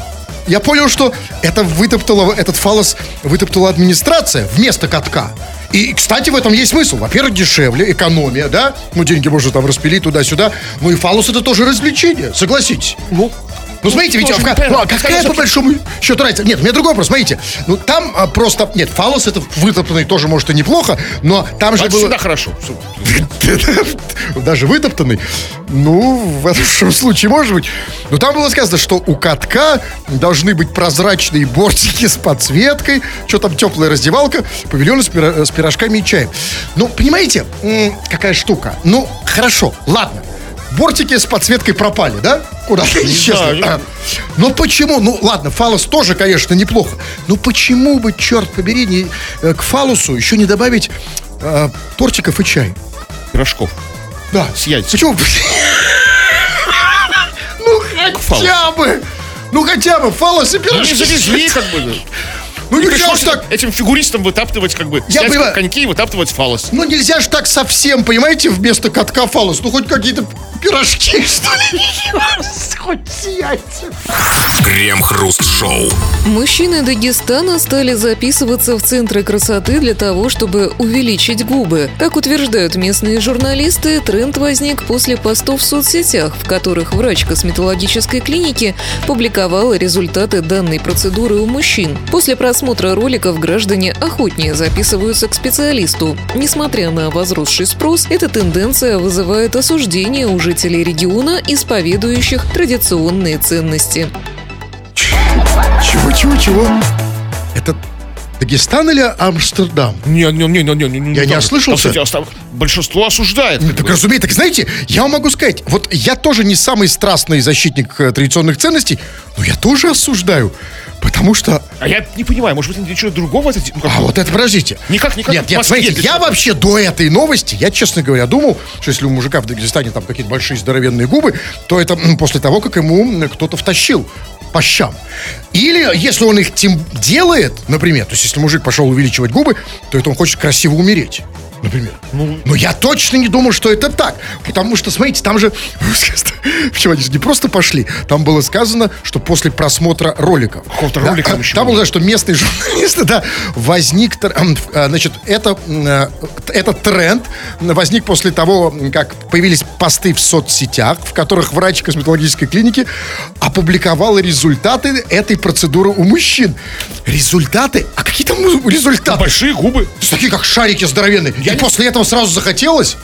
Speaker 3: Я понял, что это вытоптала, этот фалос вытоптала администрация вместо катка. И, кстати, в этом есть смысл. Во-первых, дешевле, экономия, да? Ну, деньги можно там распилить туда-сюда. Ну и фалос это тоже развлечение, согласитесь. Ну, ну, смотрите, ведь а ну, а какая по большому счету разница? Нет, у меня другой вопрос, смотрите. Ну, там а, просто... Нет, фалос это вытоптанный тоже, может, и неплохо, но там же
Speaker 2: Это
Speaker 3: было...
Speaker 2: всегда хорошо. [laughs]
Speaker 3: Даже вытоптанный. Ну, в этом случае может быть. Но там было сказано, что у катка должны быть прозрачные бортики с подсветкой, что там теплая раздевалка, павильоны с, пирожками и чаем. Ну, понимаете, какая штука? Ну, хорошо, ладно. Бортики с подсветкой пропали, да? Куда-то исчезли. Но почему? Ну, ладно, фалос тоже, конечно, неплохо. Но почему бы, черт побери, не, э, к фалусу еще не добавить э, тортиков и чай?
Speaker 2: Пирожков.
Speaker 3: Да.
Speaker 2: С яйцами.
Speaker 3: Почему? [laughs] Ну, хотя бы. Ну, хотя бы фалос и
Speaker 2: Ну,
Speaker 3: пирожки.
Speaker 2: завезли, как бы.
Speaker 3: Ну,
Speaker 2: И
Speaker 3: нельзя
Speaker 2: пришлось
Speaker 3: ж так.
Speaker 2: этим фигуристам вытаптывать, как бы,
Speaker 3: Я
Speaker 2: снять
Speaker 3: понимаю.
Speaker 2: коньки и вытаптывать фалос.
Speaker 3: Ну, нельзя же так совсем, понимаете, вместо катка фалос. Ну, хоть какие-то пирожки, [laughs] что ли. Хоть с яйцами.
Speaker 1: Крем-хруст-шоу.
Speaker 4: Мужчины Дагестана стали записываться в центры красоты для того, чтобы увеличить губы. Как утверждают местные журналисты, тренд возник после постов в соцсетях, в которых врач косметологической клиники публиковала результаты данной процедуры у мужчин. После просмотра роликов граждане охотнее записываются к специалисту. Несмотря на возросший спрос, эта тенденция вызывает осуждение у жителей региона, исповедующих традиционные ценности.
Speaker 3: Чего, чего, чего? Это Дагестан или Амстердам?
Speaker 2: Не, не, не, не, не, не,
Speaker 3: Я не
Speaker 2: так.
Speaker 3: ослышался?
Speaker 2: Кстати, большинство осуждает.
Speaker 3: Ну, так разумеется, так знаете, я вам могу сказать, вот я тоже не самый страстный защитник э, традиционных ценностей, но я тоже осуждаю, потому что
Speaker 2: А я не понимаю, может быть, чего-то другого это... ну, как
Speaker 3: А вот это, подождите.
Speaker 2: Никак, никак
Speaker 3: Нет, нет, смотрите,
Speaker 2: для
Speaker 3: я вообще до этой новости, я, честно говоря, думал, что если у мужика в Дагестане там какие-то большие здоровенные губы, то это после того, как ему кто-то втащил по щам. Или если он их тем делает, например, то есть если мужик пошел увеличивать губы, то это он хочет красиво умереть. Например. Ну, Но я точно не думал, что это так. Потому что, смотрите, там же [laughs] Причем они же не просто пошли. Там было сказано, что после просмотра роликов.
Speaker 2: Какого-то
Speaker 3: Да,
Speaker 2: ролика там еще
Speaker 3: Там
Speaker 2: было.
Speaker 3: что местные [laughs] журналисты, да, возник, э, значит, это, э, этот тренд возник после того, как появились посты в соцсетях, в которых врач косметологической клиники опубликовала результаты этой процедуры у мужчин. Результаты? А какие там результаты?
Speaker 2: Большие губы.
Speaker 3: Такие, как шарики здоровенные. И после этого сразу захотелось?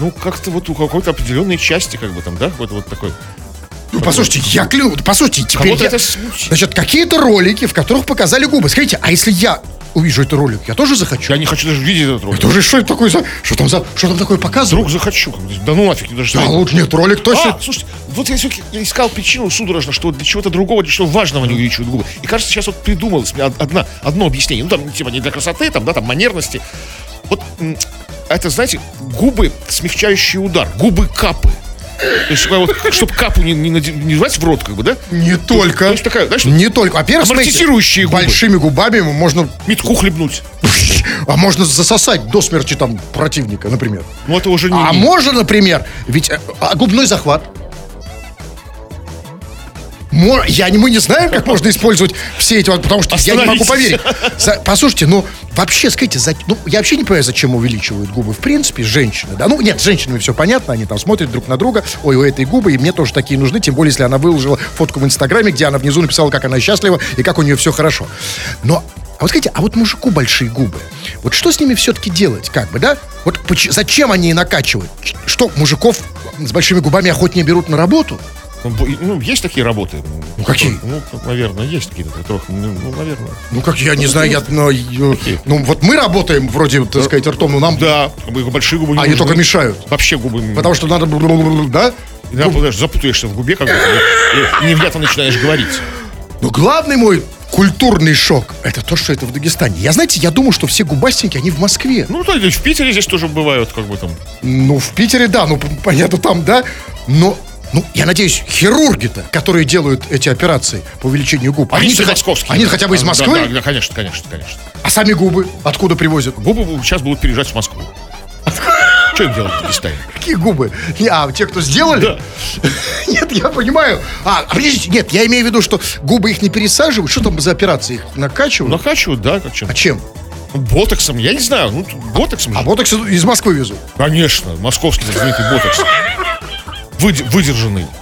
Speaker 2: Ну, как-то вот у какой-то определенной части, как бы там, да, вот, вот такой.
Speaker 3: Ну, послушайте, я клянусь, послушайте, теперь я-
Speaker 2: это.
Speaker 3: Значит, какие-то ролики, в которых показали губы. Скажите, а если я увижу этот ролик, я тоже захочу?
Speaker 2: Я не хочу даже видеть этот ролик.
Speaker 3: Это уже что это такое за... Что там за... Что там такое показывают?
Speaker 2: Вдруг захочу. Да ну нафиг, даже
Speaker 3: Да, лучше нет, ролик точно...
Speaker 2: А, слушайте, вот я все-таки искал причину судорожно, что для чего-то другого, для чего важного не увеличивают губы. И кажется, сейчас вот придумалось мне од- одна, одно объяснение. Ну, там, типа, не для красоты, там, да, там, манерности. Вот это, знаете, губы, смягчающий удар, губы капы. То есть, вот, чтобы капу не, не, не девать в рот, как бы, да?
Speaker 3: Не только.
Speaker 2: то есть такая, знаешь,
Speaker 3: не только. Во-первых,
Speaker 2: амортизирующие губы.
Speaker 3: большими губами можно...
Speaker 2: Метку хлебнуть. [laughs]
Speaker 3: А можно засосать до смерти там противника, например.
Speaker 2: Ну, это уже не...
Speaker 3: А можно, например, ведь э, а губной захват. Я мы не знаем, как можно использовать все эти, потому что я не могу поверить. За- послушайте, ну вообще, скажите, за- ну, я вообще не понимаю, зачем увеличивают губы. В принципе, женщины, да, ну нет, с женщинами все понятно, они там смотрят друг на друга, ой, у этой губы, и мне тоже такие нужны, тем более, если она выложила фотку в Инстаграме, где она внизу написала, как она счастлива и как у нее все хорошо. Но а вот скажите, а вот мужику большие губы, вот что с ними все-таки делать, как бы, да? Вот зачем они накачивают? Что, мужиков с большими губами охотнее берут на работу?
Speaker 2: Ну, ну, есть такие работы.
Speaker 3: Ну, какие?
Speaker 2: Ну, наверное, есть какие-то, которых, ну, ну, наверное.
Speaker 3: Ну, как я не знаю, я, ну, ё- ну, вот мы работаем вроде, так сказать, ртом, но нам,
Speaker 2: Да, бы большие губы не
Speaker 3: они только мешают.
Speaker 2: Вообще губы...
Speaker 3: Потому что надо, да?
Speaker 2: Да, знаешь, запутаешься в губе, как бы, невнятно начинаешь говорить.
Speaker 3: Но главный мой культурный шок, это то, что это в Дагестане. Я, знаете, я думаю, что все губастенькие, они в Москве.
Speaker 2: Ну, то есть в Питере здесь тоже бывают, как бы там.
Speaker 3: Ну, в Питере, да, ну, понятно, там, да. Но, ну, я надеюсь, хирурги-то, которые делают эти операции по увеличению губ,
Speaker 2: Они
Speaker 3: хо-
Speaker 2: московские.
Speaker 3: они хотя бы из
Speaker 2: Да,
Speaker 3: Москвы,
Speaker 2: Да, да, конечно, конечно, конечно.
Speaker 3: а сами губы откуда привозят?
Speaker 2: Губы сейчас будут переезжать в Москву. Что им делать в Дагестане?
Speaker 3: Какие губы? А, те, кто сделали?
Speaker 2: Да. [laughs]
Speaker 3: Нет, я понимаю. А, а, подождите, нет, я имею в виду, что губы их не пересаживают. Что там за операции? Их накачивают?
Speaker 2: Накачивают, да, как чем?
Speaker 3: А чем?
Speaker 2: Ботоксом, я не знаю, ну, ботоксом
Speaker 3: А
Speaker 2: же.
Speaker 3: ботокс из Москвы везут.
Speaker 2: Конечно, московский знаменитый ботокс. Выд- выдержанный. [laughs]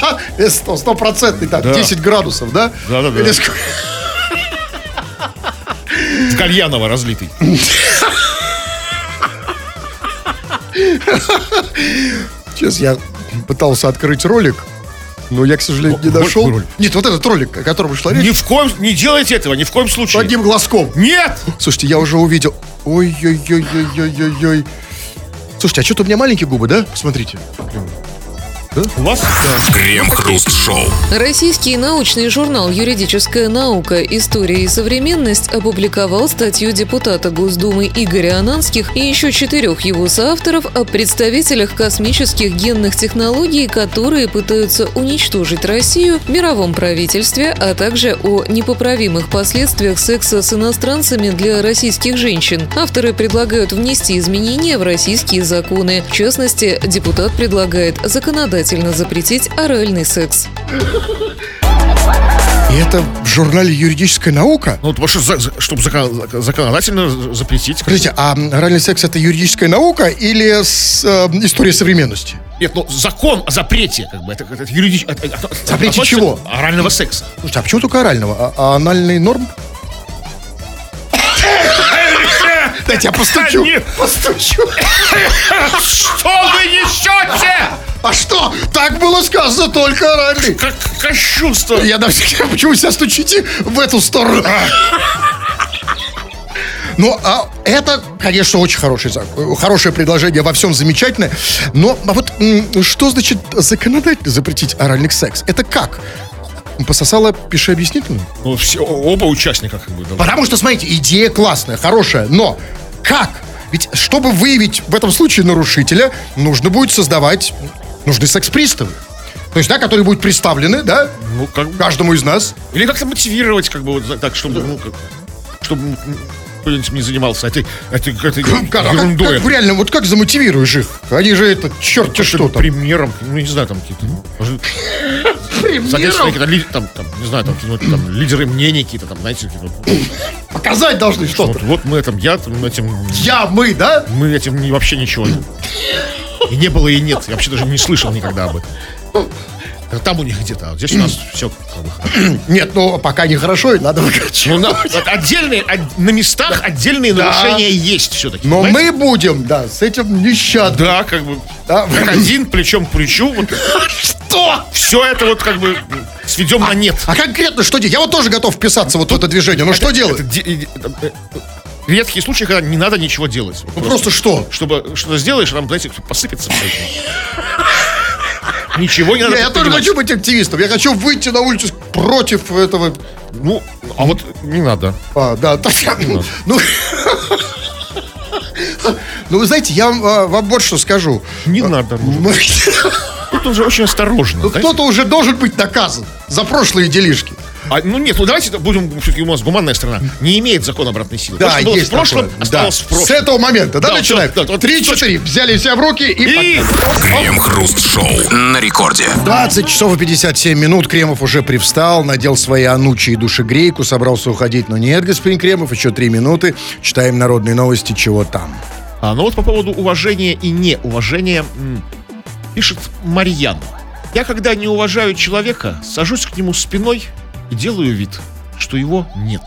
Speaker 3: Да? Э, Сто, стопроцентный,
Speaker 2: Да.
Speaker 3: 10 градусов, да?
Speaker 2: Да-да-да.
Speaker 3: Или сколько?
Speaker 2: В кальяново разлитый.
Speaker 3: Сейчас я пытался открыть ролик, но я, к сожалению, не дошел. Нет, вот этот ролик, о котором шла речь,
Speaker 2: Ни в коем, не делайте этого, ни в коем случае.
Speaker 3: одним глазком.
Speaker 2: Нет!
Speaker 3: Слушайте, я уже увидел. Ой-ой-ой-ой-ой-ой. Слушайте, а что-то у меня маленькие губы, да? Посмотрите.
Speaker 2: У вас?
Speaker 1: Крем-хруст-шоу.
Speaker 4: Российский научный журнал «Юридическая наука. История и современность» опубликовал статью депутата Госдумы Игоря Ананских и еще четырех его соавторов о представителях космических генных технологий, которые пытаются уничтожить Россию в мировом правительстве, а также о непоправимых последствиях секса с иностранцами для российских женщин. Авторы предлагают внести изменения в российские законы. В частности, депутат предлагает законодательно запретить оральный секс.
Speaker 3: И это в журнале «Юридическая наука»?
Speaker 2: Ну, потому что, за- чтобы закон- законодательно запретить.
Speaker 3: Скажите, а оральный секс это юридическая наука или с, э, история современности?
Speaker 2: Нет, ну закон о запрете, как бы, это, это юридич- это- это-
Speaker 3: Запрете чего?
Speaker 2: Орального секса.
Speaker 3: Слушайте, а почему только орального? А, а анальный норм? Дайте я постучу.
Speaker 2: Они-
Speaker 3: Постучу.
Speaker 2: Что вы несете?
Speaker 3: А что? Так было сказано только оральный.
Speaker 2: Как кощунство.
Speaker 3: Я на всякий- Почему себя стучите в эту сторону? Ну, а это, конечно, очень хороший, хорошее предложение, во всем замечательное. Но а вот что значит законодательно запретить оральный секс? Это как? Пососала, пиши объяснительную?
Speaker 2: Ну, все, оба участника, как бы. да.
Speaker 3: Потому что, смотрите, идея классная, хорошая, но как? Ведь чтобы выявить в этом случае нарушителя, нужно будет создавать, нужны секс-приставы. То есть, да, которые будут представлены, да,
Speaker 2: Ну, как
Speaker 3: каждому из нас.
Speaker 2: Или как-то мотивировать, как бы, вот так, чтобы, ну, как- чтобы м, кто-нибудь не занимался этой, этой, этой
Speaker 3: Как, а как-
Speaker 2: ерундой.
Speaker 3: как реально, вот как замотивируешь их? Они же это, черт
Speaker 2: Как-то
Speaker 3: что там.
Speaker 2: примером, ну, не знаю, там какие-то, может, соответственно, какие-то, там, там, не знаю, там, какие-то, там, лидеры мнений какие-то, там, знаете, какие-то,
Speaker 3: Показать должны что-то.
Speaker 2: вот, вот мы там, я там, этим,
Speaker 3: Я, мы, да?
Speaker 2: мы этим вообще ничего. И не было, и нет. Я вообще даже не слышал никогда об этом. Это Там у них где-то, а здесь у нас все хорошо. [clears throat]
Speaker 3: Нет, ну пока нехорошо, и надо выкачивать.
Speaker 2: Ну, отдельные, от- на местах отдельные
Speaker 3: Да.
Speaker 2: нарушения есть все-таки.
Speaker 3: Но мы будем, да, с этим нещадно.
Speaker 2: Да, как бы,
Speaker 3: Да.
Speaker 2: как один плечом к плечу. Вот, [laughs]
Speaker 3: Что?
Speaker 2: все это вот как бы сведем на нет.
Speaker 3: А конкретно что делать? Я вот тоже готов вписаться вот в это движение. Ну что
Speaker 2: Это
Speaker 3: делать?
Speaker 2: де- и- э, Редкие случаи, когда не надо ничего делать.
Speaker 3: Ну просто что?
Speaker 2: Чтобы что-то сделаешь, там, знаете, посыпется. это. [laughs] Ничего не надо
Speaker 3: Я, я тоже хочу быть активистом. Я хочу выйти на улицу против этого.
Speaker 2: Ну, а вот не надо.
Speaker 3: А, да, [laughs] так, ну, ну, вы знаете, я вам, а, вам вот что скажу.
Speaker 2: Не надо. Тут он же очень осторожно.
Speaker 3: Ну, кто-то уже должен быть наказан за прошлые делишки.
Speaker 2: А, ну нет, ну давайте будем, все-таки у нас гуманная страна, не имеет закон обратной силы. То,
Speaker 3: Да,
Speaker 2: что было
Speaker 3: есть
Speaker 2: в прошлом,
Speaker 3: такое.
Speaker 2: осталось
Speaker 3: Да.
Speaker 2: в прошлом.
Speaker 3: С этого момента, да,
Speaker 2: Да,
Speaker 3: начинаем?
Speaker 2: да, вот
Speaker 3: Три-четыре. Взяли себя в руки и...
Speaker 2: И
Speaker 1: Крем-хруст-шоу на рекорде.
Speaker 3: 20 часов и 57 минут. Кремов уже привстал, надел свои анучи и душегрейку, собрался уходить, но нет, господин Кремов, еще три минуты. Читаем народные новости, чего там.
Speaker 2: А, ну вот по поводу уважения и неуважения м, пишет Марьян. Я, когда не уважаю человека, сажусь к нему спиной и делаю вид, что его нет.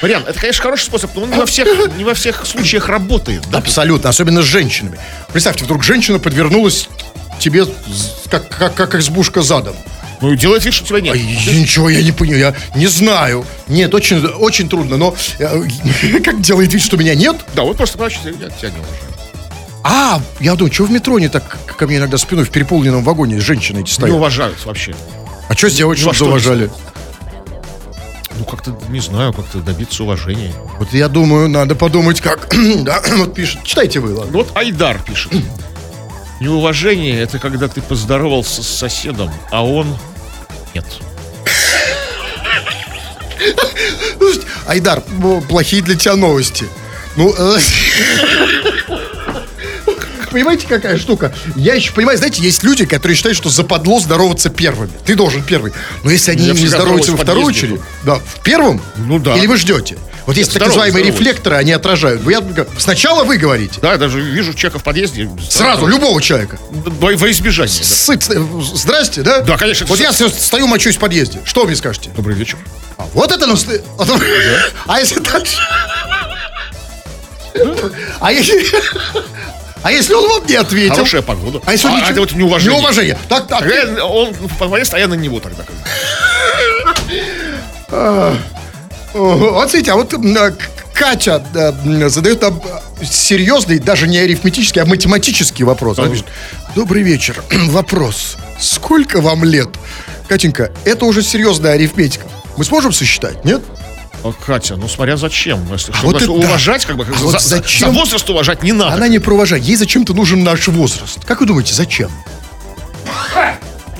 Speaker 2: Марьян, это, конечно, хороший способ, но он не во всех, не во всех случаях работает. Да?
Speaker 3: Абсолютно, особенно с женщинами. Представьте, вдруг женщина подвернулась тебе как, как, как избушка задом.
Speaker 2: Ну делает вид, что тебя нет.
Speaker 3: Ай, ничего я не понял, я не знаю. Нет, очень, очень трудно, но э, [laughs] как делает вид, что меня нет?
Speaker 2: Да, вот просто значит, я тебя не уважаю.
Speaker 3: А, я думаю, что в метро не так ко мне иногда спиной в переполненном вагоне женщины эти
Speaker 2: Не
Speaker 3: стоят?
Speaker 2: уважают вообще.
Speaker 3: А что сделать, чтобы
Speaker 2: что не
Speaker 3: зауважали?
Speaker 2: Ну, как-то, не знаю, как-то добиться уважения.
Speaker 3: Вот я думаю, надо подумать, как. [clears throat] да, [clears throat] вот пишет. Читайте вы, ладно.
Speaker 2: Вот Айдар пишет. [clears throat] Неуважение — это когда ты поздоровался с соседом, а он... Нет.
Speaker 3: Айдар, ну, плохие для тебя новости. Ну, э, [laughs] понимаете, какая штука? Я еще понимаю, знаете, есть люди, которые считают, что западло здороваться первыми. Ты должен первый. Но если они
Speaker 2: Я
Speaker 3: не здороваются во
Speaker 2: здороваюсь в
Speaker 3: вторую
Speaker 2: подъезде.
Speaker 3: очередь, да, в первом?
Speaker 2: Ну да.
Speaker 3: Или вы ждете? Вот есть так называемые рефлекторы, они отражают. Я- сначала вы говорите.
Speaker 2: Да, я даже вижу человека в подъезде.
Speaker 3: Сразу, любого человека.
Speaker 2: Во, во избежание. да.
Speaker 3: Сыт, э, здрасте, да?
Speaker 2: Да, конечно,
Speaker 3: Вот я стою, мочусь в подъезде. Что вы мне скажете?
Speaker 2: Добрый вечер.
Speaker 3: А вот это настоя- вот- [laughs] А если дальше? [laughs] А если... А если он вам не ответил?
Speaker 2: Хорошая погода.
Speaker 3: А если он
Speaker 2: а,
Speaker 3: ничего-
Speaker 2: это вот неуважение.
Speaker 3: Неуважение. Так, так.
Speaker 2: Тогда он поезд, а я на него тогда. [laughs]
Speaker 3: О, Вот смотрите, а вот а, Катя задает нам э, серьезный, даже не арифметический, а математический вопрос. Она пишет, Добрый вечер. [clears throat] Вопрос. Сколько вам лет? Катенька, это уже серьезная арифметика. Мы сможем сосчитать, нет?
Speaker 2: А, Катя, ну смотря зачем. Если,
Speaker 3: вот
Speaker 2: чтобы
Speaker 3: это
Speaker 2: уважать, как бы,
Speaker 3: А
Speaker 2: за,
Speaker 3: вот
Speaker 2: за-
Speaker 3: зачем?
Speaker 2: за возраст уважать не надо.
Speaker 3: Она не провожает. Ей зачем-то нужен наш возраст. Как вы думаете, зачем?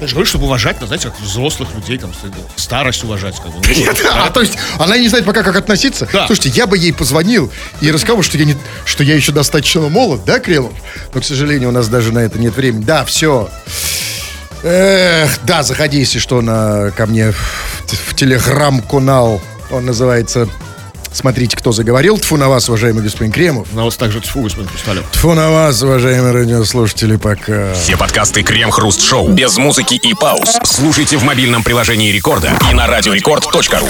Speaker 2: Я же говорю, чтобы уважать, ну, знаете, как взрослых людей, там, старость уважать. Как бы. [laughs] Ну,
Speaker 3: А то есть она не знает пока, как относиться?
Speaker 2: Да.
Speaker 3: Слушайте, я бы ей позвонил и рассказал, что я, не, что я еще достаточно молод, да, Кремов? Но, к сожалению, у нас даже на это нет времени. Да, все. Эх, да, заходи, если что, на, ко мне в, в телеграм-канал. Он называется «Смотрите, кто заговорил». Тфу на вас, уважаемый господин Кремов.
Speaker 2: На вас также тьфу, господин Хрусталев.
Speaker 3: Тфу на вас, уважаемые радиослушатели, пока.
Speaker 1: Все подкасты Крем-хруст-шоу без музыки и пауз. Слушайте в мобильном приложении Рекорда и на радиорекорд.ру.